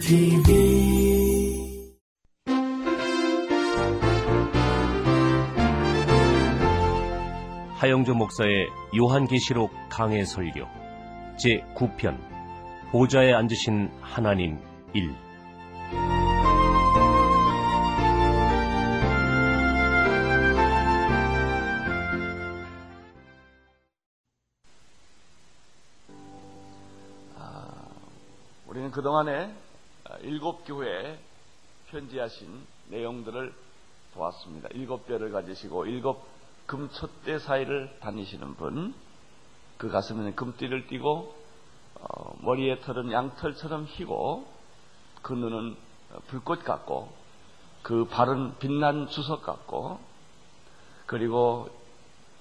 TV 하영조 목사의 요한계시록 강해 설교. 제 9편. 보좌에 앉으신 하나님 1 그동안에 일곱 교회에 편지하신 내용들을 보았습니다. 일곱 뼈를 가지시고 일곱 금촛대 사이를 다니시는 분, 그 가슴에는 금띠를 띠고 어, 머리에 털은 양털처럼 희고 그 눈은 불꽃 같고 그 발은 빛난 주석 같고 그리고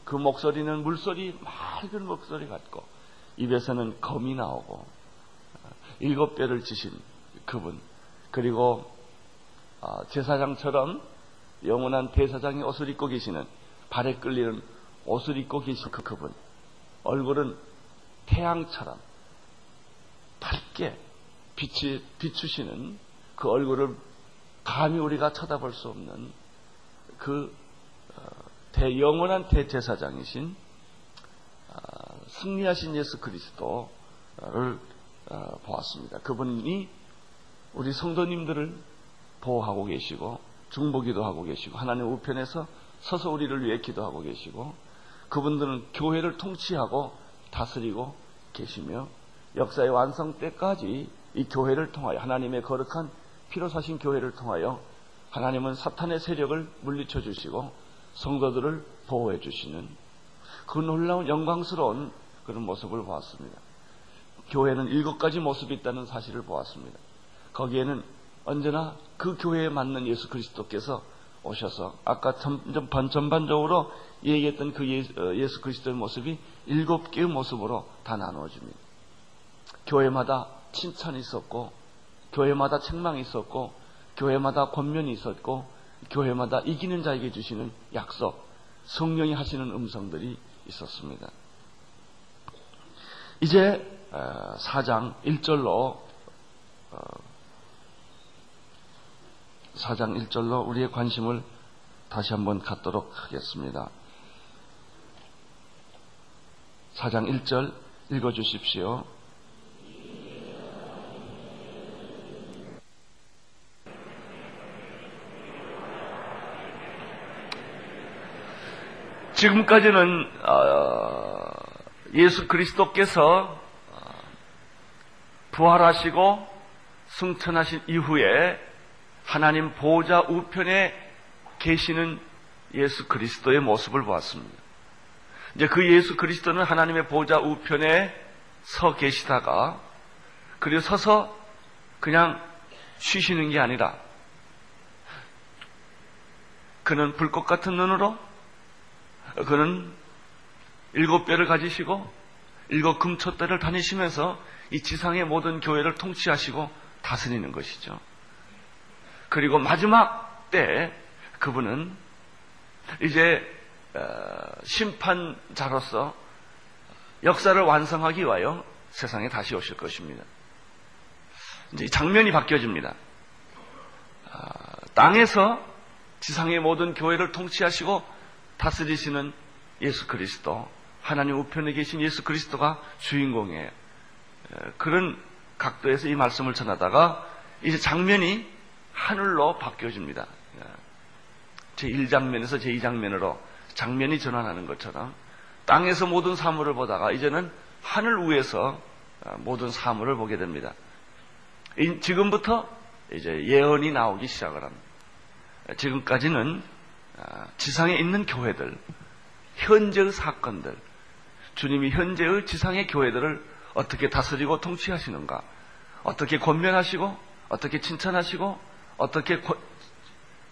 그 목소리는 물소리 맑은 목소리 같고 입에서는 검이 나오고 일곱 뼈를 지신 그분. 그리고 어, 제사장처럼 영원한 대사장의 옷을 입고 계시는 발에 끌리는 옷을 입고 계신 그 그분. 얼굴은 태양처럼 밝게 빛이 비추시는 그 얼굴을 감히 우리가 쳐다볼 수 없는 그 어, 대영원한 대제사장이신 어, 승리하신 예수 그리스도를 어, 보았습니다. 그분이 우리 성도님들을 보호하고 계시고 중보기도 하고 계시고 하나님 우편에서 서서 우리를 위해 기도하고 계시고 그분들은 교회를 통치하고 다스리고 계시며 역사의 완성 때까지 이 교회를 통하여 하나님의 거룩한 피로 사신 교회를 통하여 하나님은 사탄의 세력을 물리쳐 주시고 성도들을 보호해 주시는 그 놀라운 영광스러운 그런 모습을 보았습니다. 교회는 일곱 가지 모습이 있다는 사실을 보았습니다. 거기에는 언제나 그 교회에 맞는 예수 그리스도께서 오셔서 아까 전반적으로 얘기했던 그 예수 그리스도의 모습이 일곱 개의 모습으로 다 나누어집니다. 교회마다 칭찬이 있었고, 교회마다 책망이 있었고, 교회마다 권면이 있었고, 교회마다 이기는 자에게 주시는 약속, 성령이 하시는 음성들이 있었습니다. 이제 4장 1절로 4장 1절로 우리의 관심을 다시 한번 갖도록 하겠습니다. 4장 1절 읽어 주십시오. 지금까지는 어, 예수 그리스도께서 부활하시고 승천하신 이후에 하나님 보호자 우편에 계시는 예수 그리스도의 모습을 보았습니다. 이제 그 예수 그리스도는 하나님의 보호자 우편에 서 계시다가 그리고 서서 그냥 쉬시는 게 아니라 그는 불꽃 같은 눈으로 그는 일곱 뼈를 가지시고 일곱 금초대를 다니시면서 이 지상의 모든 교회를 통치하시고 다스리는 것이죠. 그리고 마지막 때 그분은 이제 심판자로서 역사를 완성하기 위하여 세상에 다시 오실 것입니다. 이제 장면이 바뀌어집니다. 땅에서 지상의 모든 교회를 통치하시고 다스리시는 예수 그리스도, 하나님 우편에 계신 예수 그리스도가 주인공이에요. 그런 각도에서 이 말씀을 전하다가 이제 장면이 하늘로 바뀌어집니다. 제 1장면에서 제 2장면으로 장면이 전환하는 것처럼 땅에서 모든 사물을 보다가 이제는 하늘 위에서 모든 사물을 보게 됩니다. 지금부터 이제 예언이 나오기 시작을 합니다. 지금까지는 지상에 있는 교회들, 현재의 사건들, 주님이 현재의 지상의 교회들을 어떻게 다스리고 통치하시는가, 어떻게 권면하시고, 어떻게 칭찬하시고, 어떻게 고,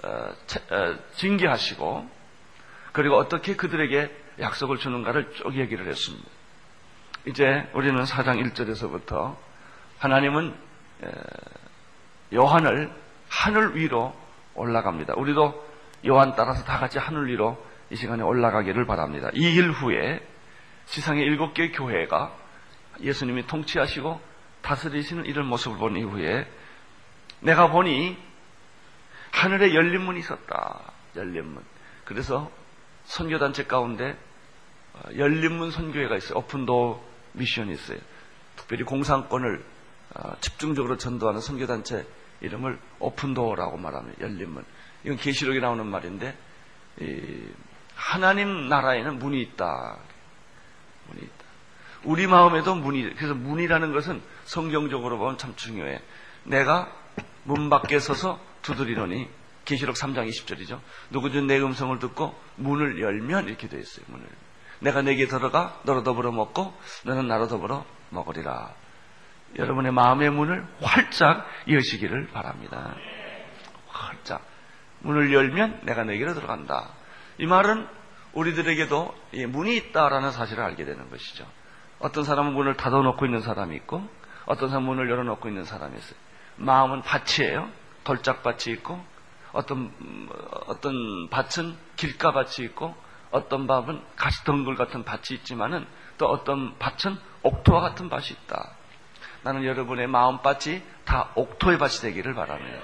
어, 어, 징계하시고, 그리고 어떻게 그들에게 약속을 주는가를 쭉 얘기를 했습니다. 이제 우리는 4장 1절에서부터 하나님은 요한을 하늘 위로 올라갑니다. 우리도 요한 따라서 다 같이 하늘 위로 이 시간에 올라가기를 바랍니다. 이 일 후에 지상의 일곱 개의 교회가 예수님이 통치하시고 다스리시는 이런 모습을 본 이후에 내가 보니 하늘에 열린 문이 있었다. 열린 문. 그래서 선교단체 가운데 어, 열린 문 선교회가 있어요. 오픈도 미션이 있어요. 특별히 공산권을 어, 집중적으로 전도하는 선교단체 이름을 오픈도어라고 말합니다. 열린 문. 이건 계시록에 나오는 말인데 하나님 나라에는 문이 있다. 문이 있다. 우리 마음에도 문이 그래서 문이라는 것은 성경적으로 보면 참 중요해. 내가 문 밖에 서서 두드리노니 계시록 3장 20절이죠. 누구든 내 음성을 듣고 문을 열면 이렇게 되어 있어요. 문을. 내가 내게 들어가 너로 더불어 먹고 너는 나로 더불어 먹으리라. 여러분의 마음의 문을 활짝 여시기를 바랍니다. 활짝. 문을 열면 내가 내게로 들어간다. 이 말은 우리들에게도 문이 있다라는 사실을 알게 되는 것이죠. 어떤 사람은 문을 닫아놓고 있는 사람이 있고 어떤 사람은 문을 열어놓고 있는 사람이 있어요. 마음은 밭이에요. 돌짝밭이 있고 어떤 어떤 밭은 길가밭이 있고 어떤 밭은 가시덩굴 같은 밭이 있지만은 또 어떤 밭은 옥토와 같은 밭이 있다. 나는 여러분의 마음밭이 다 옥토의 밭이 되기를 바랍니다.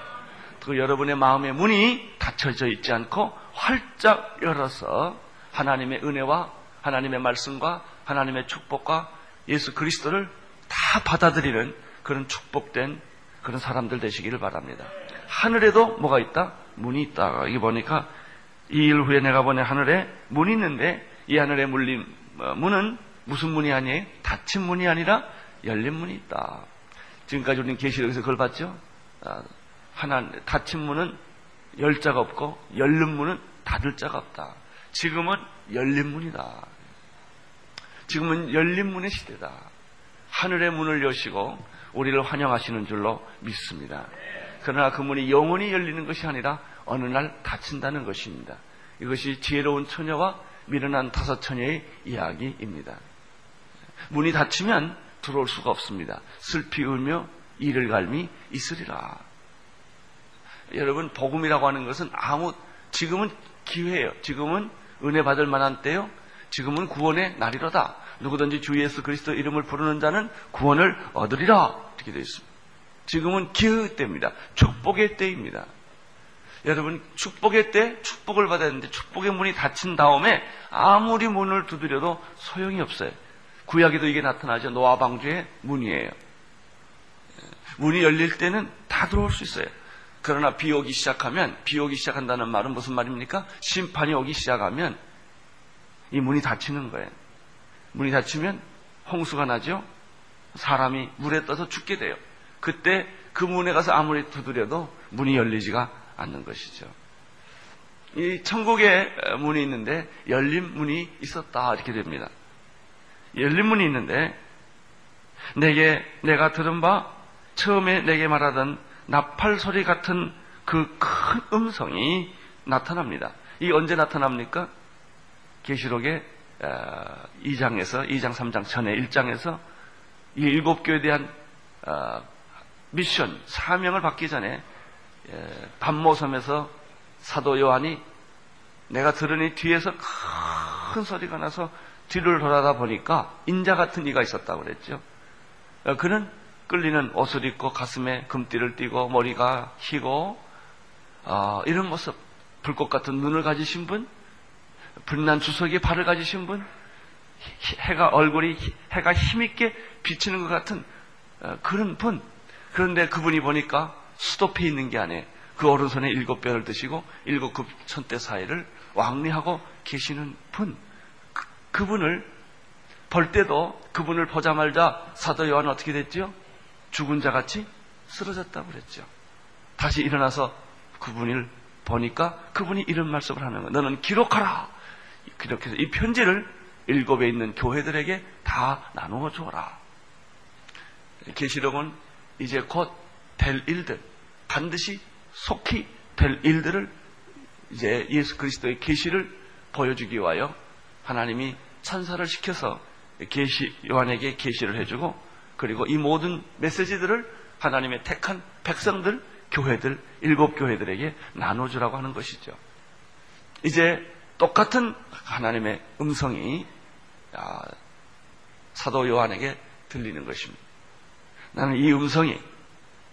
그 여러분의 마음의 문이 닫혀져 있지 않고 활짝 열어서 하나님의 은혜와 하나님의 말씀과 하나님의 축복과 예수 그리스도를 다 받아들이는 그런 축복된 그런 사람들 되시기를 바랍니다. 하늘에도 뭐가 있다? 문이 있다. 이게 보니까 이 일 후에 내가 보내 하늘에 문이 있는데 이 하늘에 물린 어, 문은 무슨 문이 아니에요? 닫힌 문이 아니라 열린 문이 있다. 지금까지 우리는 계시록에서 그걸 봤죠? 아, 하나 닫힌 문은 열 자가 없고 열린 문은 닫을 자가 없다. 지금은 열린 문이다. 지금은 열린 문의 시대다. 하늘의 문을 여시고 우리를 환영하시는 줄로 믿습니다. 그러나 그 문이 영원히 열리는 것이 아니라 어느 날 닫힌다는 것입니다. 이것이 지혜로운 처녀와 미련한 다섯 처녀의 이야기입니다. 문이 닫히면 들어올 수가 없습니다. 슬피 울며 이를 갈미 있으리라. 여러분 복음이라고 하는 것은 아무 지금은 기회예요. 지금은 은혜 받을 만한 때요. 지금은 구원의 날이로다. 누구든지 주 예수 그리스도 이름을 부르는 자는 구원을 얻으리라. 이렇게 되어 있습니다. 지금은 기회의 때입니다. 축복의 때입니다. 여러분 축복의 때 축복을 받아야 하는데 축복의 문이 닫힌 다음에 아무리 문을 두드려도 소용이 없어요. 구약에도 이게 나타나죠. 노아 방주의 문이에요. 문이 열릴 때는 다 들어올 수 있어요. 그러나 비 오기 시작하면 비 오기 시작한다는 말은 무슨 말입니까? 심판이 오기 시작하면 이 문이 닫히는 거예요. 문이 닫히면 홍수가 나죠. 사람이 물에 떠서 죽게 돼요. 그때 그 문에 가서 아무리 두드려도 문이 열리지가 않는 것이죠. 이 천국에 문이 있는데 열린 문이 있었다 이렇게 됩니다. 열린 문이 있는데 내게 내가 들은 바 처음에 내게 말하던 나팔 소리 같은 그 큰 음성이 나타납니다. 이 언제 나타납니까? 계시록의 2장에서 2장 3장 전에 1장에서 이 일곱 교에 대한 어, 미션 사명을 받기 전에 밤모섬에서 사도 요한이 내가 들으니 뒤에서 큰 소리가 나서 뒤를 돌아다 보니까 인자 같은 이가 있었다고 그랬죠. 어, 그는 끌리는 옷을 입고 가슴에 금띠를 띠고 머리가 희고 어, 이런 모습 불꽃 같은 눈을 가지신 분 불난 주석의 발을 가지신 분 해가 얼굴이 해가 힘있게 비치는 것 같은 어, 그런 분. 그런데 그분이 보니까 수도패 있는 게 아니에요. 그 오른손에 일곱 뼈를 드시고 일곱 급 천대 사이를 왕래하고 계시는 분. 그, 그분을 볼 때도 그분을 보자말자 사도 요한은 어떻게 됐죠? 죽은 자 같이 쓰러졌다고 그랬죠. 다시 일어나서 그분을 보니까 그분이 이런 말씀을 하는 거예요. 너는 기록하라. 그렇게 해서 이 편지를 일곱에 있는 교회들에게 다 나누어 주어라. 계시록은 이제 곧 될 일들, 반드시 속히 될 일들을 이제 예수 그리스도의 계시를 보여주기 위하여 하나님이 천사를 시켜서 계시 요한에게 계시를 해주고 그리고 이 모든 메시지들을 하나님의 택한 백성들, 교회들, 일곱 교회들에게 나눠주라고 하는 것이죠. 이제 똑같은 하나님의 음성이 아, 사도 요한에게 들리는 것입니다. 나는 이 음성이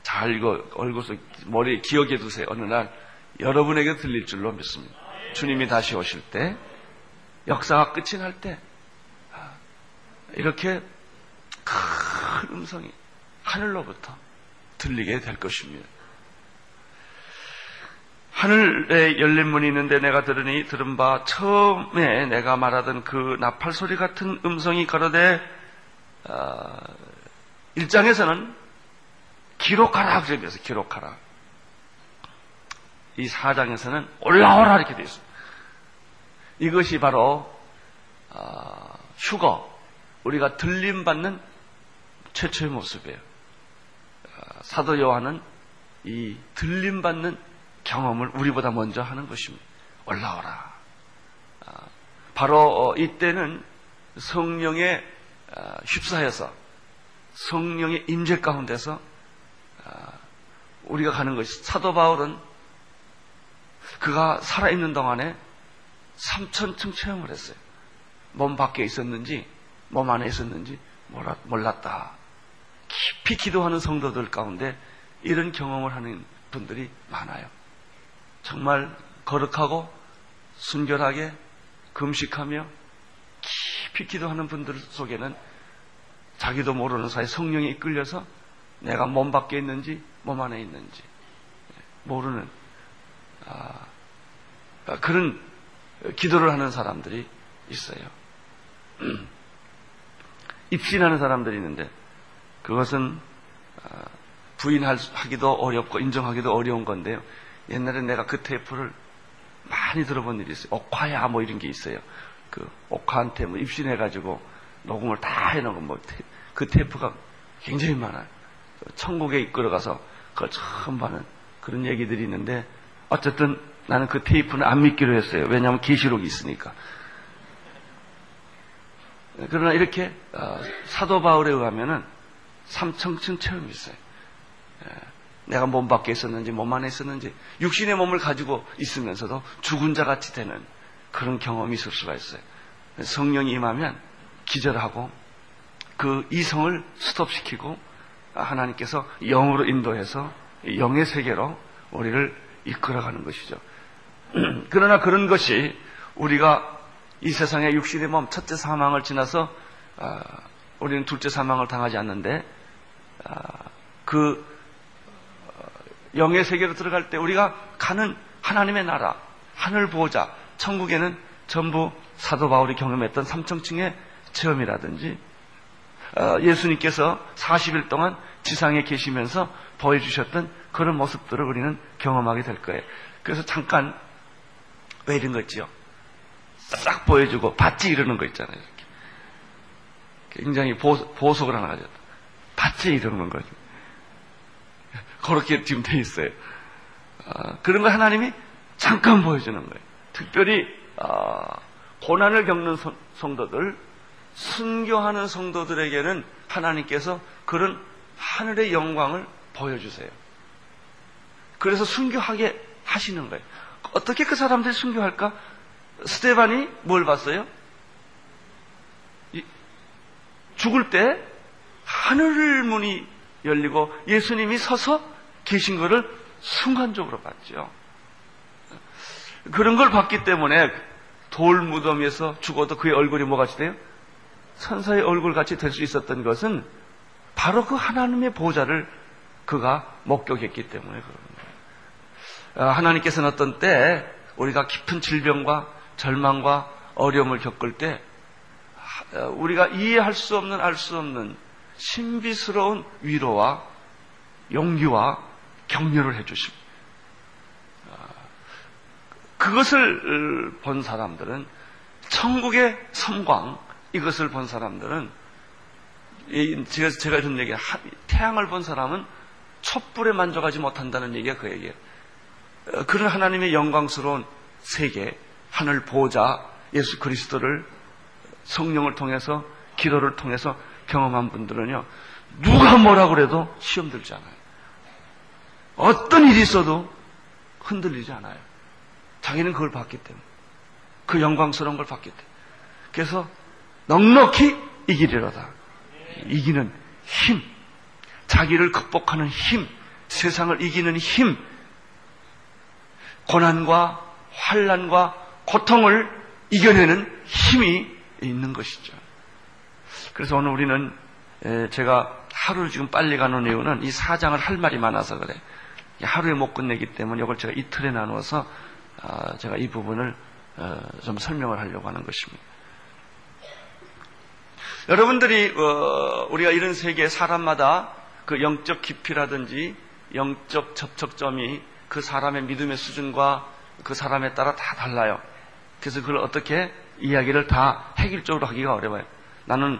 잘 이거 얼굴 머리에 기억해 두세요. 어느 날 여러분에게 들릴 줄로 믿습니다. 주님이 다시 오실 때 역사가 끝이 날 때 이렇게 큰 음성이 하늘로부터 들리게 될 것입니다. 하늘에 열린 문이 있는데 내가 들으니 들은 바 처음에 내가 말하던 그 나팔 소리 같은 음성이 가로되 어, 1장에서는 기록하라 그러면서 기록하라. 이 4장에서는 올라오라 이렇게 되어 있습니다. 이것이 바로 어, 휴거 우리가 들림 받는 최초의 모습이에요. 어, 사도 요한은 이 들림 받는 경험을 우리보다 먼저 하는 것입니다. 올라오라. 아, 바로 어, 이때는 성령에 아, 휩싸여서 성령의 임재 가운데서 아, 우리가 가는 것이 사도 바울은 그가 살아있는 동안에 삼천층 체험을 했어요. 몸 밖에 있었는지 몸 안에 있었는지 몰랐다. 깊이 기도하는 성도들 가운데 이런 경험을 하는 분들이 많아요. 정말 거룩하고 순결하게 금식하며 깊이 기도하는 분들 속에는 자기도 모르는 사이 성령이 이끌려서 내가 몸 밖에 있는지 몸 안에 있는지 모르는 아, 그런 기도를 하는 사람들이 있어요. 입신하는 사람들이 있는데 그것은 아, 부인하기도 어렵고 인정하기도 어려운 건데요. 옛날에 내가 그 테이프를 많이 들어본 일이 있어요. 옥화야 뭐 이런 게 있어요. 그 옥화한테 뭐 입신해가지고 녹음을 다 해놓은 뭐그 테이프가 굉장히 많아요. 천국에 이끌어가서 그걸 처음 봐는 그런 얘기들이 있는데 어쨌든 나는 그 테이프는 안 믿기로 했어요. 왜냐하면 계시록이 있으니까. 그러나 이렇게 어, 사도 바울에 의하면은 삼청층 체험이 있어요. 예. 내가 몸 밖에 있었는지 몸 안에 있었는지 육신의 몸을 가지고 있으면서도 죽은 자 같이 되는 그런 경험이 있을 수가 있어요. 성령이 임하면 기절하고 그 이성을 스톱시키고 하나님께서 영으로 인도해서 영의 세계로 우리를 이끌어가는 것이죠. 그러나 그런 것이 우리가 이 세상의 육신의 몸 첫째 사망을 지나서 아, 우리는 둘째 사망을 당하지 않는데 아, 그 영의 세계로 들어갈 때 우리가 가는 하나님의 나라, 하늘 보호자, 천국에는 전부 사도 바울이 경험했던 삼청층의 체험이라든지 어, 예수님께서 40일 동안 지상에 계시면서 보여주셨던 그런 모습들을 우리는 경험하게 될 거예요. 그래서 잠깐 왜 이런 거 있지요? 싹 보여주고 봤지 이러는 거 있잖아요. 이렇게. 굉장히 보, 보석을 하나 가 봤지 이러는 거죠. 그렇게 지금 돼 있어요. 어, 그런 걸 하나님이 잠깐 보여주는 거예요. 특별히 어, 고난을 겪는 성도들, 순교하는 성도들에게는 하나님께서 그런 하늘의 영광을 보여주세요. 그래서 순교하게 하시는 거예요. 어떻게 그 사람들이 순교할까? 스테반이 뭘 봤어요? 죽을 때 하늘 문이 열리고 예수님이 서서 계신 것을 순간적으로 봤죠. 그런 걸 봤기 때문에 돌 무덤에서 죽어도 그의 얼굴이 뭐같이 돼요? 천사의 얼굴 같이 될 수 있었던 것은 바로 그 하나님의 보좌를 그가 목격했기 때문에 그런 거예요. 아, 하나님께서는 어떤 때 우리가 깊은 질병과 절망과 어려움을 겪을 때 우리가 이해할 수 없는 알 수 없는 신비스러운 위로와 용기와 격려를 해주십니다. 아, 그것을 본 사람들은 천국의 섬광 이것을 본 사람들은 제가 제가 준 얘기 태양을 본 사람은 촛불에 만족하지 못한다는 얘기가 그 얘기예요. 어, 그런 하나님의 영광스러운 세계 하늘 보호자 예수 그리스도를 성령을 통해서 기도를 통해서 경험한 분들은요 누가 뭐라 그래도 시험 들지 않아요. 어떤 일이 있어도 흔들리지 않아요. 자기는 그걸 봤기 때문에. 그 영광스러운 걸 받게 돼. 그래서 넉넉히 이기리로다. 이기는 힘, 자기를 극복하는 힘, 세상을 이기는 힘, 고난과 환란과 고통을 이겨내는 힘이 있는 것이죠. 그래서 오늘 우리는 제가 하루를 지금 빨리 가는 이유는 이 사장을 할 말이 많아서 그래. 하루에 못 끝내기 때문에 이걸 제가 이틀에 나누어서 아, 제가 이 부분을 어, 좀 설명을 하려고 하는 것입니다. 여러분들이 어, 우리가 이런 세계 사람마다 그 영적 깊이라든지 영적 접촉점이 그 사람의 믿음의 수준과 그 사람에 따라 다 달라요. 그래서 그걸 어떻게 이야기를 다 획일적으로 하기가 어려워요. 나는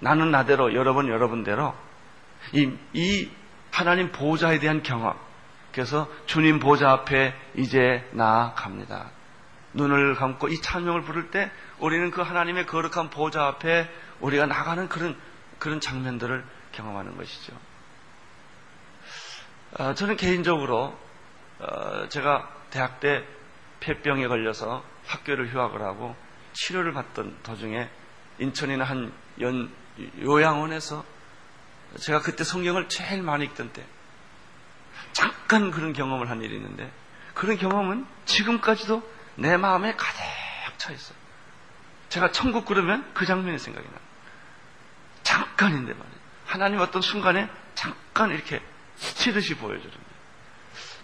나는 나대로 여러분 여러분대로 이, 이 하나님 보좌에 대한 경험. 그래서 주님 보좌 앞에 이제 나아갑니다. 눈을 감고 이 찬명을 부를 때 우리는 그 하나님의 거룩한 보좌 앞에 우리가 나가는 그런 그런 장면들을 경험하는 것이죠. 어, 저는 개인적으로 어, 제가 대학 때 폐병에 걸려서 학교를 휴학을 하고 치료를 받던 도중에 인천이나 한 연 요양원에서 제가 그때 성경을 제일 많이 읽던 때 잠깐 그런 경험을 한 일이 있는데 그런 경험은 지금까지도 내 마음에 가득 차 있어요. 제가 천국 그러면 그 장면이 생각이 나요. 잠깐인데 말이에요. 하나님 어떤 순간에 잠깐 이렇게 스치듯이 보여주는 거예요.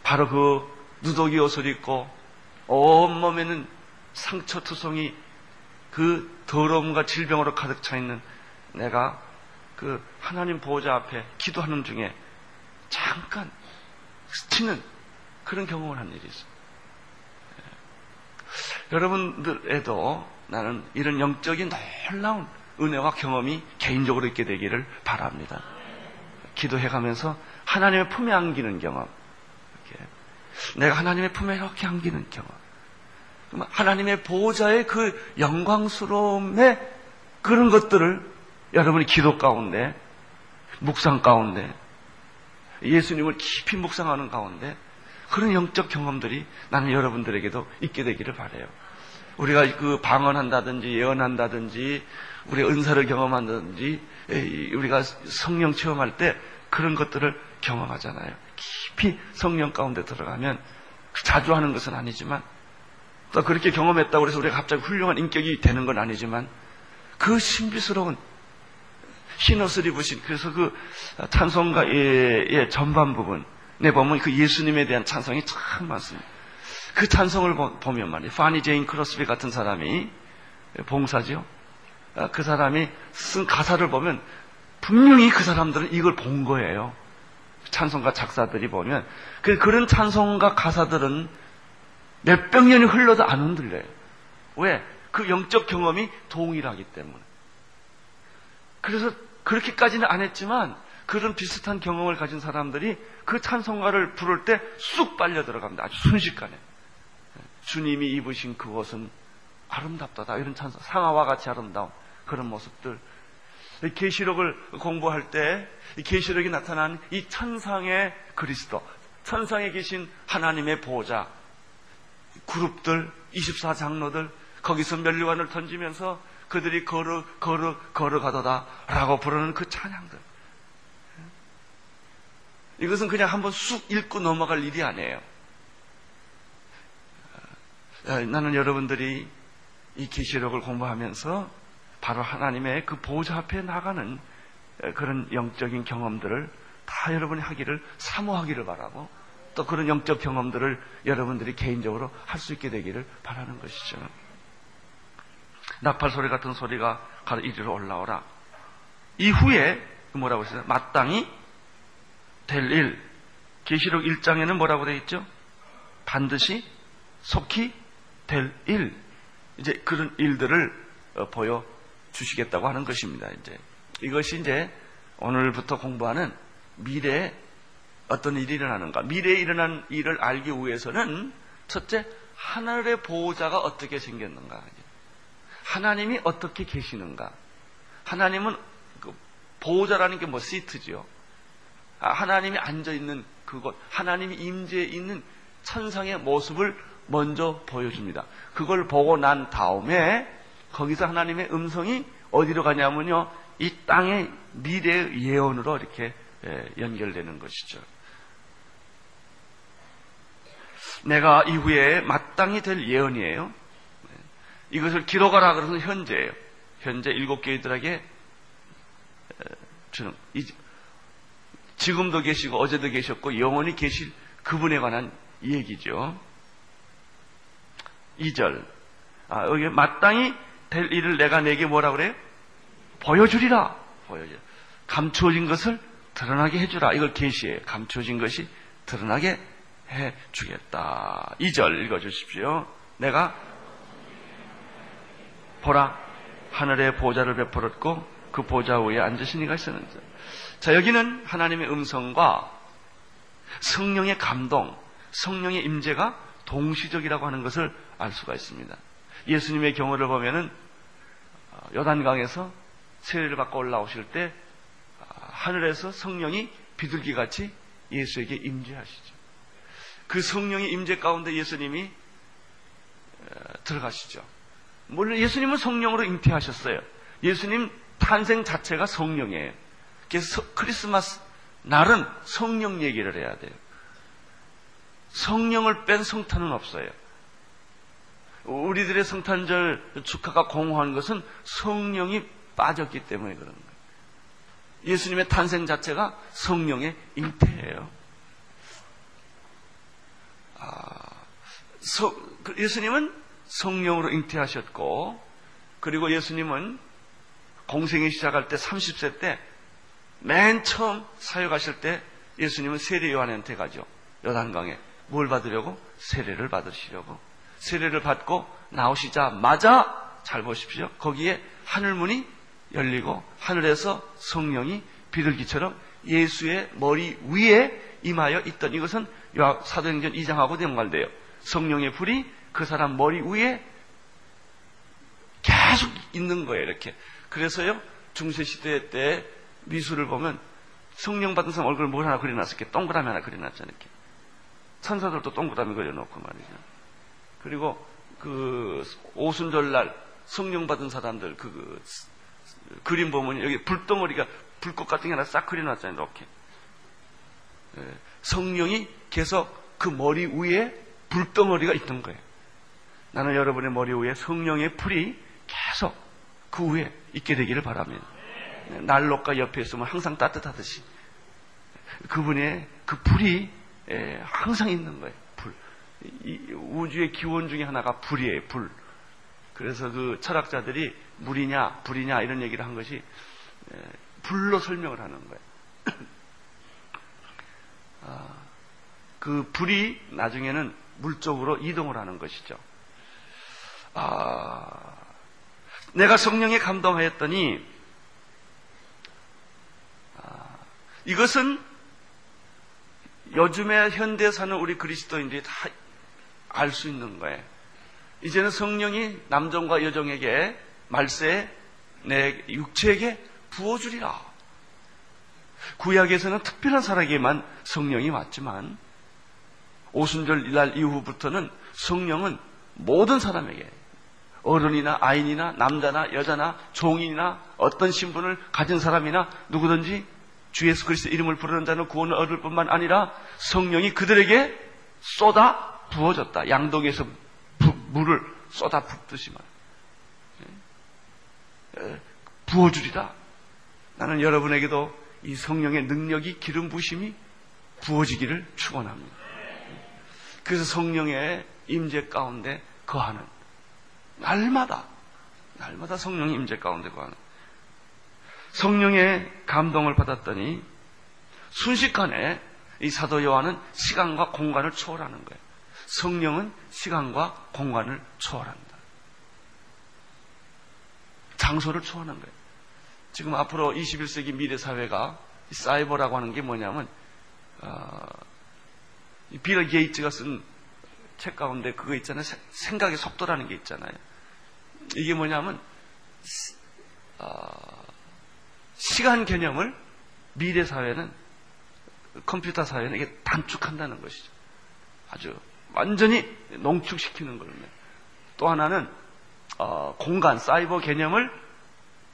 바로 그 누더기 옷을 입고 온몸에는 상처투성이 그 더러움과 질병으로 가득 차 있는 내가 그 하나님 보호자 앞에 기도하는 중에 잠깐 스치는 그런 경험을 한 일이 있어요. 예. 여러분들에도 나는 이런 영적인 놀라운 은혜와 경험이 개인적으로 있게 되기를 바랍니다. 기도해 가면서 하나님의 품에 안기는 경험. 이렇게. 내가 하나님의 품에 이렇게 안기는 경험. 하나님의 보호자의 그 영광스러움의 그런 것들을 여러분이 기도 가운데, 묵상 가운데, 예수님을 깊이 묵상하는 가운데 그런 영적 경험들이 나는 여러분들에게도 있게 되기를 바래요. 우리가 그 방언한다든지 예언한다든지 우리가 은사를 경험한다든지 우리가 성령 체험할 때 그런 것들을 경험하잖아요. 깊이 성령 가운데 들어가면 자주 하는 것은 아니지만 또 그렇게 경험했다고 해서 우리가 갑자기 훌륭한 인격이 되는 건 아니지만 그 신비스러운 흰 옷을 입으신 그래서 그 찬송가의 전반 부분에 보면 그 예수님에 대한 찬송이 참 많습니다. 그 찬송을 보면 말이에요. 파니 제인 크로스비 같은 사람이 봉사죠. 아, 그 사람이 쓴 가사를 보면 분명히 그 사람들은 이걸 본 거예요. 찬송가 작사들이 보면 그, 그런 찬송가 가사들은 몇백 년이 흘러도 안 흔들려요. 왜? 그 영적 경험이 동일하기 때문에. 그래서 그렇게까지는 안 했지만 그런 비슷한 경험을 가진 사람들이 그 찬송가를 부를 때 쑥 빨려 들어갑니다. 아주 순식간에. 주님이 입으신 그것은 아름답다. 이런 찬송, 상아와 같이 아름다운 그런 모습들. 계시록을 공부할 때 계시록이 나타난 이 천상의 그리스도, 천상에 계신 하나님의 보호자, 그룹들, 24장로들, 거기서 멸류관을 던지면서 그들이 걸어, 걸어, 걸어가도다. 라고 부르는 그 찬양들. 이것은 그냥 한번 쑥 읽고 넘어갈 일이 아니에요. 아, 나는 여러분들이 이 계시록을 공부하면서 바로 하나님의 그 보좌 앞에 나가는 그런 영적인 경험들을 다 여러분이 하기를 사모하기를 바라고 또 그런 영적 경험들을 여러분들이 개인적으로 할 수 있게 되기를 바라는 것이죠. 나팔 소리 같은 소리가 가로 이리로 올라오라. 이후에 뭐라고 했어요? 마땅히 될 일. 계시록 1장에는 뭐라고 되어 있죠? 반드시 속히 될 일. 이제 그런 일들을 어, 보여 주시겠다고 하는 것입니다. 이제 이것이 이제 오늘부터 공부하는 미래에 어떤 일이 일어나는가. 미래에 일어난 일을 알기 위해서는 첫째 하늘의 보호자가 어떻게 생겼는가. 하나님이 어떻게 계시는가? 하나님은 그 보호자라는 게 뭐 시트지요. 아, 하나님이 앉아 있는 그곳, 하나님이 임재해 있는 천상의 모습을 먼저 보여줍니다. 그걸 보고 난 다음에 거기서 하나님의 음성이 어디로 가냐면요. 이 땅의 미래의 예언으로 이렇게 예, 연결되는 것이죠. 내가 이후에 마땅히 될 예언이에요. 이것을 기록하라 그러면 현재예요. 현재 일곱 교회들에게 주는 지금도 계시고 어제도 계셨고 영원히 계실 그분에 관한 얘기죠. 2절. 아, 여기 마땅히 될 일을 내가 내게 뭐라 그래요? 보여주리라. 보여줘. 감추어진 것을 드러나게 해주라. 이걸 계시해요. 감추어진 것이 드러나게 해주겠다. 2절 읽어주십시오. 내가 보라 하늘의 보좌를 베풀었고 그 보좌 위에 앉으신 이가 있었는지. 자 여기는 하나님의 음성과 성령의 감동, 성령의 임재가 동시적이라고 하는 것을 알 수가 있습니다. 예수님의 경우를 보면은 어, 여단강에서 세례를 받고 올라오실 때 아, 하늘에서 성령이 비둘기 같이 예수에게 임재하시죠. 그 성령의 임재 가운데 예수님이 어, 들어가시죠. 물론 예수님은 성령으로 잉태하셨어요. 예수님 탄생 자체가 성령이에요. 그래서 크리스마스 날은 성령 얘기를 해야 돼요. 성령을 뺀 성탄은 없어요. 우리들의 성탄절 축하가 공허한 것은 성령이 빠졌기 때문에 그런 거예요. 예수님의 탄생 자체가 성령의 잉태예요. 아, 서, 그 예수님은 성령으로 잉태하셨고, 그리고 예수님은 공생이 시작할 때 30세 때 맨 처음 사역하실 때 예수님은 세례 요한한테 가죠. 여단강에 뭘 받으려고? 세례를 받으시려고. 세례를 받고 나오시자마자 잘 보십시오. 거기에 하늘문이 열리고 하늘에서 성령이 비둘기처럼 예수의 머리 위에 임하여 있던 이것은 사도행전 2장하고 연관돼요. 성령의 불이 그 사람 머리 위에 계속 있는 거예요. 이렇게. 그래서요 중세시대 때 미술을 보면 성령 받은 사람 얼굴 뭘 하나 그려놨을 게 동그라미 하나 그려놨잖아요. 이렇게. 천사들도 동그라미 그려놓고 말이죠. 그리고 그 오순절날 성령 받은 사람들 그, 그 그림 보면 여기 불덩어리가 불꽃 같은 게 하나 싹 그려놨잖아요. 이렇게. 예, 성령이 계속 그 머리 위에 불덩어리가 있던 거예요. 나는 여러분의 머리 위에 성령의 풀이 계속 그 위에 있게 되기를 바랍니다. 난로가 옆에 있으면 항상 따뜻하듯이 그분의 그 불이 예, 항상 있는 거예요. 불. 우주의 기원 중에 하나가 불이에요. 불. 그래서 그 철학자들이 물이냐 불이냐 이런 얘기를 한 것이 예, 불로 설명을 하는 거예요. 아, 그 불이 나중에는 물 쪽으로 이동을 하는 것이죠. 아, 내가 성령에 감동하였더니 아, 이것은 요즘에 현대 사는 우리 그리스도인들이 다 알 수 있는 거예요. 이제는 성령이 남정과 여정에게 말세 내 육체에게 부어주리라. 구약에서는 특별한 사람에게만 성령이 왔지만 오순절 날 이후부터는 성령은 모든 사람에게 어른이나 아인이나 남자나 여자나 종인이나 어떤 신분을 가진 사람이나 누구든지 주 예수 그리스도 이름을 부르는 자는 구원을 얻을 뿐만 아니라 성령이 그들에게 쏟아 부어졌다. 양동에서 부, 물을 쏟아 붓듯이만 예? 부어주리라. 나는 여러분에게도 이 성령의 능력이 기름 부심이 부어지기를 축원합니다. 그래서 성령의 임재 가운데 거하는 날마다 날마다 성령의 임재 가운데 거하는 성령의 감동을 받았더니 순식간에 이 사도 요한은 시간과 공간을 초월하는 거예요. 성령은 시간과 공간을 초월합니다. 장소를 초월하는 거예요. 지금 앞으로 21세기 미래 사회가 사이버라고 하는 게 뭐냐면 어, 빌 게이츠가 쓴 책 가운데 그거 있잖아요. 생각의 속도라는 게 있잖아요. 이게 뭐냐면 어, 시간 개념을 미래 사회는 컴퓨터 사회는 이게 단축한다는 것이죠. 아주 완전히 농축시키는 거예요. 또 하나는 어, 공간, 사이버 개념을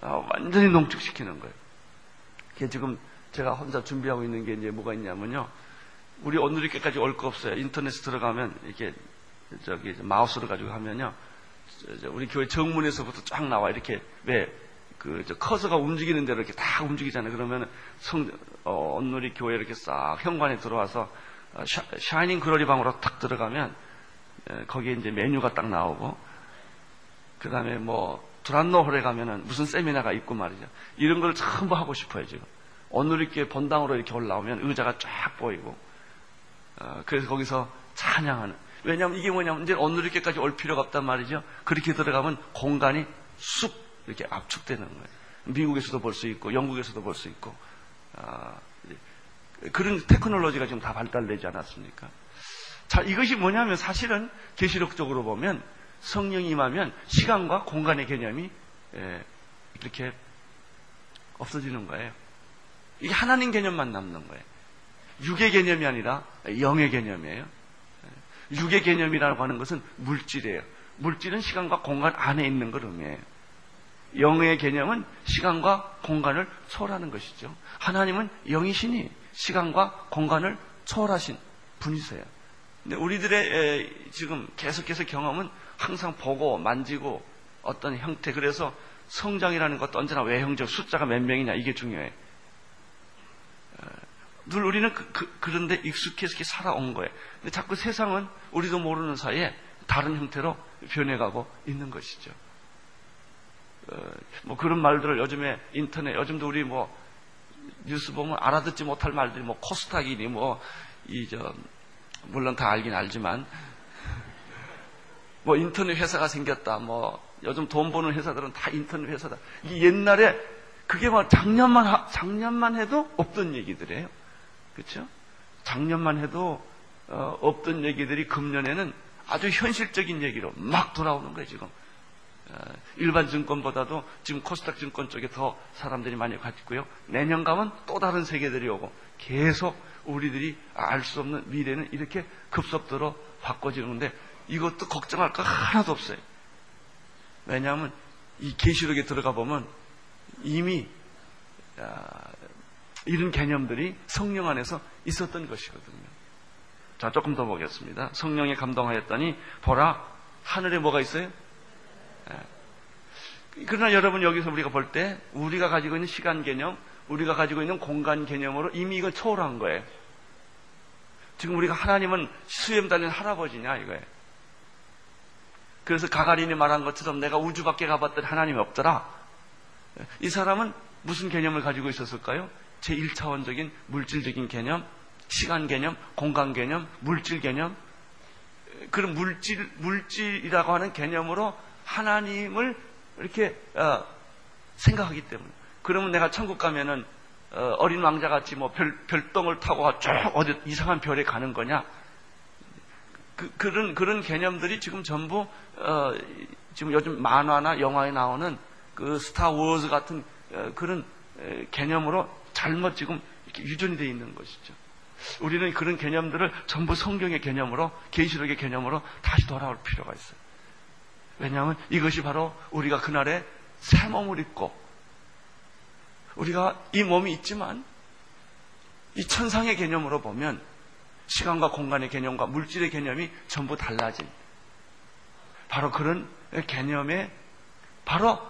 어, 완전히 농축시키는 거예요. 이게 지금 제가 혼자 준비하고 있는 게 이제 뭐가 있냐면요. 우리 오늘 이렇게까지 올 거 없어요. 인터넷 들어가면 이렇게 저기 마우스를 가지고 하면요. 우리 교회 정문에서부터 쫙 나와 이렇게 왜 그 커서가 움직이는 대로 이렇게 다 움직이잖아요. 그러면 성 어, 온누리 교회 이렇게 싹 현관에 들어와서 어, 샤, 이닝 그로리 방으로 탁 들어가면 에, 거기에 이제 메뉴가 딱 나오고 그 다음에 뭐 두란노 홀에 가면은 무슨 세미나가 있고 말이죠. 이런 걸 전부 하고 싶어요 지금. 오늘 이렇게 본당으로 이렇게 올라오면 의자가 쫙 보이고 어, 그래서 거기서 찬양하는 왜냐하면 이게 뭐냐면 이제 이렇게까지 올 필요가 없단 말이죠. 그렇게 들어가면 공간이 쑥 이렇게 압축되는 거예요. 미국에서도 볼 수 있고 영국에서도 볼 수 있고 아, 그런 테크놀로지가 지금 다 발달되지 않았습니까? 자, 이것이 뭐냐면 사실은 계시록적으로 보면 성령이 임하면 시간과 공간의 개념이 예, 이렇게 없어지는 거예요. 이게 하나님 개념만 남는 거예요. 육의 개념이 아니라 영의 개념이에요. 예, 육의 개념이라고 하는 것은 물질이에요. 물질은 시간과 공간 안에 있는 걸 의미해요. 영의 개념은 시간과 공간을 초월하는 것이죠. 하나님은 영이시니 시간과 공간을 초월하신 분이세요. 근데 우리들의 지금 계속해서 경험은 항상 보고 만지고 어떤 형태 그래서 성장이라는 것도 언제나 외형적 숫자가 몇 명이냐 이게 중요해. 늘 우리는 그, 그 런데 익숙해서 이렇게 살아온 거예요. 근데 자꾸 세상은 우리도 모르는 사이에 다른 형태로 변해가고 있는 것이죠. 어, 뭐 그런 말들을 요즘에 인터넷 요즘도 우리 뭐 뉴스 보면 알아듣지 못할 말들이 뭐 코스닥이니 뭐 이 저 물론 다 알긴 알지만 뭐 인터넷 회사가 생겼다. 뭐 요즘 돈 버는 회사들은 다 인터넷 회사다. 이 옛날에 그게 뭐 작년만 작년만 해도 없던 얘기들이에요. 그렇죠? 작년만 해도 어, 없던 얘기들이 금년에는 아주 현실적인 얘기로 막 돌아오는 거예요 지금. 어, 일반 증권보다도 지금 코스닥 증권 쪽에 더 사람들이 많이 갔고요. 내년 가면 또 다른 세계들이 오고 계속 우리들이 알 수 없는 미래는 이렇게 급속도로 바꿔지는데 이것도 걱정할 거 하나도 없어요. 왜냐하면 이 계시록에 들어가 보면 이미 아, 이런 개념들이 성령 안에서 있었던 것이거든요. 자, 조금 더 보겠습니다. 성령에 감동하였더니 보라 하늘에 뭐가 있어요? 예. 그러나 여러분 여기서 우리가 볼 때 우리가 가지고 있는 시간 개념, 우리가 가지고 있는 공간 개념으로 이미 이걸 초월한 거예요. 지금 우리가 하나님은 수염 달린 할아버지냐 이거예요. 그래서 가가린이 말한 것처럼 내가 우주 밖에 가봤더니 하나님이 없더라. 이 사람은 무슨 개념을 가지고 있었을까요? 제1차원적인 물질적인 개념, 시간 개념, 공간 개념, 물질 개념, 그런 물질, 물질이라고 하는 개념으로 하나님을 이렇게 어, 생각하기 때문에. 그러면 내가 천국 가면은 어, 린 왕자 같이 뭐 별, 별똥을 타고 쭉 어디 이상한 별에 가는 거냐? 그, 런 그런 개념들이 지금 전부 어, 지금 요즘 만화나 영화에 나오는 그 스타 워즈 같은 어, 그런 에, 개념으로 잘못 지금 유전이 되어 있는 것이죠. 우리는 그런 개념들을 전부 성경의 개념으로 계시록의 개념으로 다시 돌아올 필요가 있어요. 왜냐하면 이것이 바로 우리가 그날에 새 몸을 입고 우리가 이 몸이 있지만 이 천상의 개념으로 보면 시간과 공간의 개념과 물질의 개념이 전부 달라진 바로 그런 개념에 바로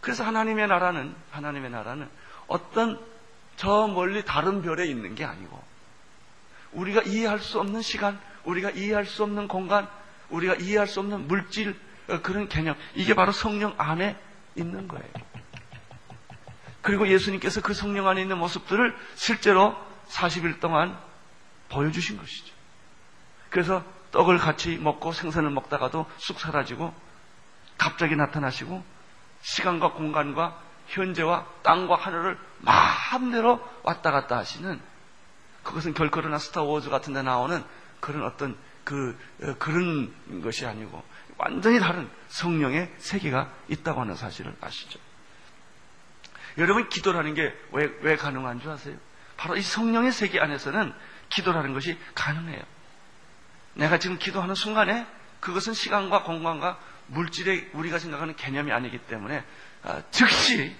그래서 하나님의 나라는 하나님의 나라는 어떤 저 멀리 다른 별에 있는 게 아니고 우리가 이해할 수 없는 시간, 우리가 이해할 수 없는 공간, 우리가 이해할 수 없는 물질 어, 그런 개념 이게 바로 성령 안에 있는 거예요. 그리고 예수님께서 그 성령 안에 있는 모습들을 실제로 40일 동안 보여주신 것이죠. 그래서 떡을 같이 먹고 생선을 먹다가도 쑥 사라지고 갑자기 나타나시고 시간과 공간과 현재와 땅과 하늘을 마음대로 왔다 갔다 하시는 그것은 결코나 스타워즈 같은 데 나오는 그런 어떤 그, 어, 그런 것이 아니고 완전히 다른 성령의 세계가 있다고 하는 사실을 아시죠. 여러분 기도라는 게 왜 왜 가능한 줄 아세요? 바로 이 성령의 세계 안에서는 기도라는 것이 가능해요. 내가 지금 기도하는 순간에 그것은 시간과 공간과 물질의 우리가 생각하는 개념이 아니기 때문에 아, 즉시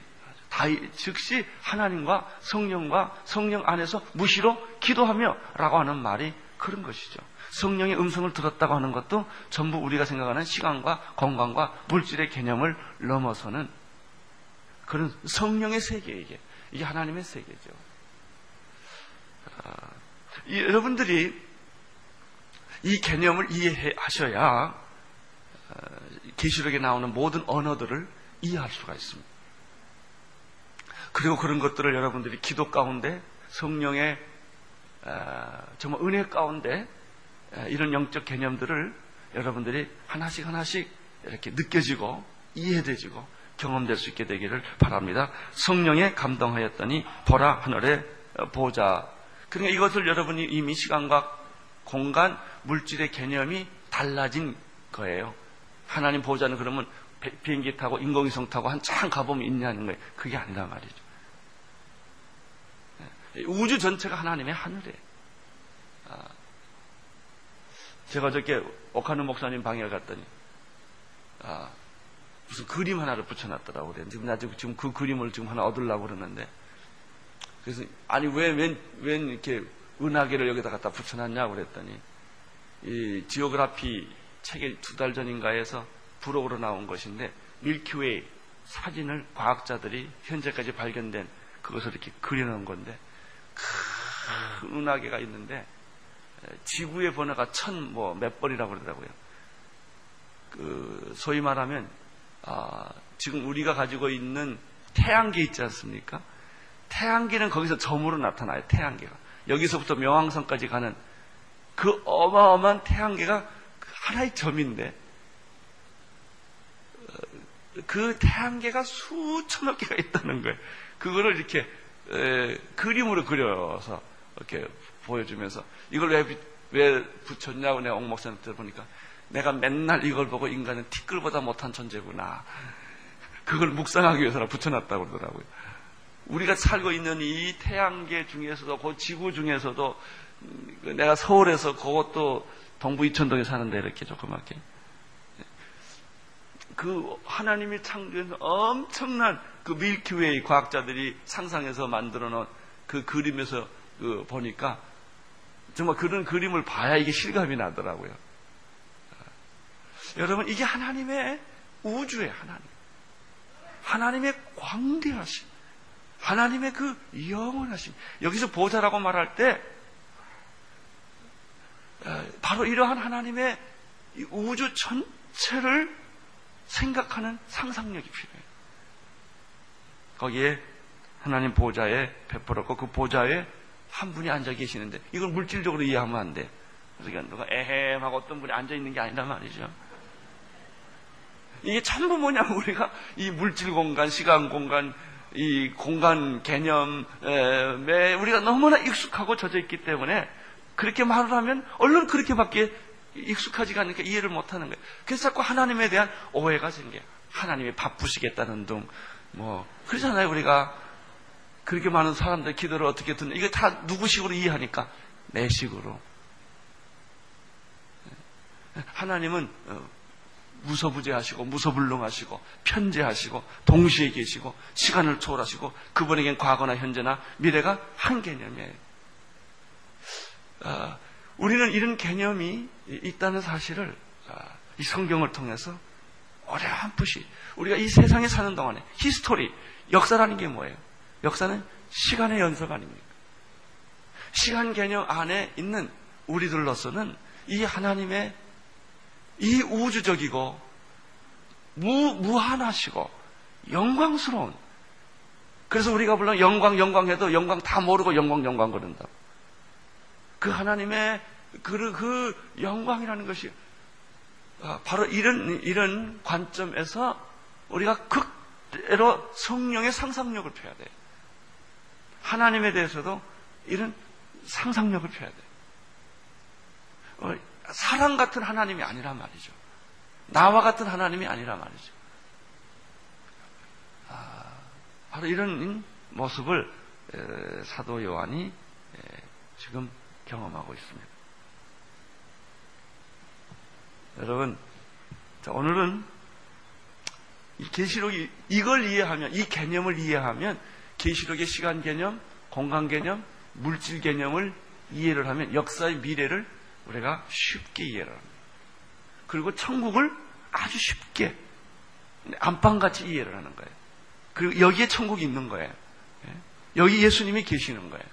다 즉시 하나님과 성령과 성령 안에서 무시로 기도하며라고 하는 말이 그런 것이죠. 성령의 음성을 들었다고 하는 것도 전부 우리가 생각하는 시간과 건강과 물질의 개념을 넘어서는 그런 성령의 세계 이게 이게 하나님의 세계죠. 아, 이, 여러분들이 이 개념을 이해하셔야 아, 계시록에 나오는 모든 언어들을 이해할 수가 있습니다. 그리고 그런 것들을 여러분들이 기도 가운데 성령의 아, 정말 은혜 가운데 아, 이런 영적 개념들을 여러분들이 하나씩 하나씩 이렇게 느껴지고 이해되지고 경험될 수 있게 되기를 바랍니다. 성령에 감동하였더니 보라 하늘의 보좌. 그러니까 이것을 여러분이 이미 시간과 공간, 물질의 개념이 달라진 거예요. 하나님 보좌는 그러면 비행기 타고 인공위성 타고 한참 가보면 있냐는 거예요. 그게 아니란 말이죠. 우주 전체가 하나님의 하늘이에요. 아, 제가 저렇게 오카누 목사님 방에 갔더니 아, 무슨 그림 하나를 붙여놨더라고 그래. 지금 나 지금 그 그림을 지금 하나 얻으려고 그러는데 그래서 아니 왜웬 웬 이렇게 은하계를 여기다 갖다 붙여놨냐고 그랬더니 이 지오그라피 책이 두 달 전인가에서 부록으로 나온 것인데 밀키웨이 사진을 과학자들이 현재까지 발견된 그것을 이렇게 그려놓은 건데 큰 은하계가 있는데 지구의 번호가 천 뭐 몇 번이라고 그러더라고요. 그 소위 말하면 아, 지금 우리가 가지고 있는 태양계 있지 않습니까? 태양계는 거기서 점으로 나타나요. 태양계가 여기서부터 명왕성까지 가는 그 어마어마한 태양계가 하나의 점인데 어, 그 태양계가 수천억 개가 있다는 거예요. 그거를 이렇게 에, 그림으로 그려서 이렇게 보여주면서 이걸 왜, 왜 붙였냐고 내가 옥 목사한테 들어보니까 내가 맨날 이걸 보고 인간은 티끌보다 못한 존재구나. 그걸 묵상하기 위해서 붙여놨다고 그러더라고요. 우리가 살고 있는 이 태양계 중에서도 그 지구 중에서도 내가 서울에서 그것도 동부 이천동에 사는데 이렇게 조그맣게 그 하나님이 창조한 엄청난 그 밀키웨이 과학자들이 상상해서 만들어 놓은 그 그림에서 그 보니까 정말 그런 그림을 봐야 이게 실감이 나더라고요. 여러분 이게 하나님의 우주의 하나님. 하나님의 광대하심. 하나님의 그 영원하심. 여기서 보좌라고 말할 때 바로 이러한 하나님의 우주 전체를 생각하는 상상력이 필요해요. 거기에 하나님 보좌에 베풀었고 그 보좌에 한 분이 앉아 계시는데 이걸 물질적으로 이해하면 안 돼. 그러니까 누가 에헴 하고 어떤 분이 앉아 있는 게 아니란 말이죠. 이게 전부 뭐냐면 우리가 이 물질 공간, 시간 공간, 이 공간 개념에 우리가 너무나 익숙하고 젖어 있기 때문에 그렇게 말을 하면 얼른 그렇게밖에 익숙하지가 않으니까 이해를 못하는 거예요. 그래서 자꾸 하나님에 대한 오해가 생겨요. 하나님이 바쁘시겠다는 둥, 뭐 그러잖아요 우리가. 그렇게 많은 사람들 기도를 어떻게 듣는 이게 다 누구식으로 이해하니까? 내 식으로. 하나님은 어, 무소부재하시고 무소불능하시고 편재하시고 동시에 계시고 시간을 초월하시고 그분에겐 과거나 현재나 미래가 한 개념이에요. 아, 우리는 이런 개념이 있다는 사실을 아, 이 성경을 통해서 어렴풋이 우리가 이 세상에 사는 동안에 history 역사라는 게 뭐예요? 역사는 시간의 연속 아닙니까? 시간 개념 안에 있는 우리들로서는 이 하나님의 이 우주적이고 무, 무한하시고 영광스러운 그래서 우리가 물론 영광 영광 해도 영광 다 모르고 영광 영광 그런다. 그 하나님의 그, 그 영광이라는 것이 아, 바로 이런 이런 관점에서 우리가 극대로 성령의 상상력을 펴야 돼. 하나님에 대해서도 이런 상상력을 펴야 돼. 어, 사랑 같은 하나님이 아니란 말이죠. 나와 같은 하나님이 아니란 말이죠. 아, 바로 이런 모습을 사도 요한이 지금 경험하고 있습니다. 여러분, 자, 오늘은 이 계시록이 이걸 이해하면 이 개념을 이해하면 계시록의 시간 개념, 공간 개념, 물질 개념을 이해를 하면 역사의 미래를 우리가 쉽게 이해를 합니다. 그리고 천국을 아주 쉽게 안방같이 이해를 하는 거예요. 그리고 여기에 천국이 있는 거예요. 예? 여기 예수님이 계시는 거예요.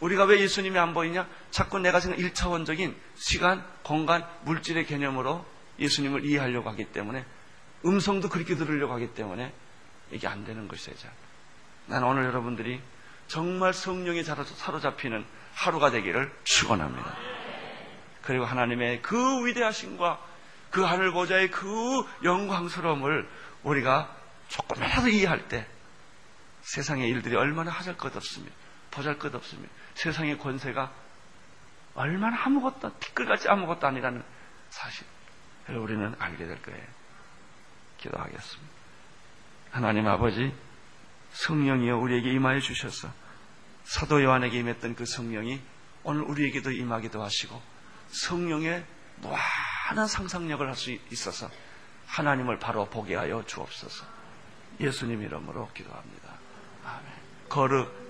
우리가 왜 예수님이 안 보이냐? 자꾸 내가 생각 1차원적인 시간, 공간, 물질의 개념으로 예수님을 이해하려고 하기 때문에 음성도 그렇게 들으려고 하기 때문에 이게 안 되는 것이죠. 나는 오늘 여러분들이 정말 성령에 사로잡히는 하루가 되기를 축원합니다. 그리고 하나님의 그 위대하심과 그 하늘 보좌의 그 영광스러움을 우리가 조금이라도 이해할 때 세상의 일들이 얼마나 하잘 것 없습니다. 보잘 것 없습니다. 세상의 권세가 얼마나 아무것도 티끌같이 아무것도 아니라는 사실 을 우리는 알게 될 거예요. 기도하겠습니다. 하나님 아버지 성령이여 우리에게 임하여 주셔서 사도 요한에게 임했던 그 성령이 오늘 우리에게도 임하기도 하시고 성령의 무한한 상상력을 할 수 있어서 하나님을 바로 보게 하여 주옵소서. 예수님 이름으로 기도합니다. 아멘. 거룩,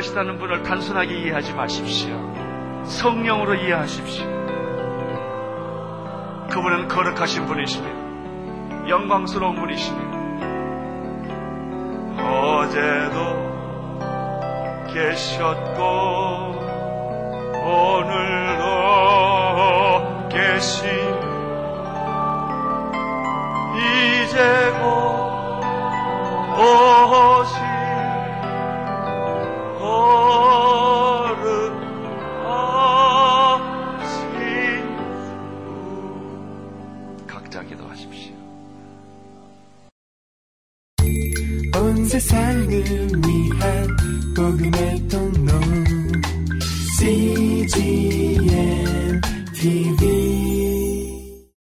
걸어가시다는 분을 단순하게 이해하지 마십시오. 성령으로 이해하십시오. 그분은 거룩하신 분이십니다. 영광스러운 분이십니다. 어제도 계셨고 오늘도 계신 이제 곧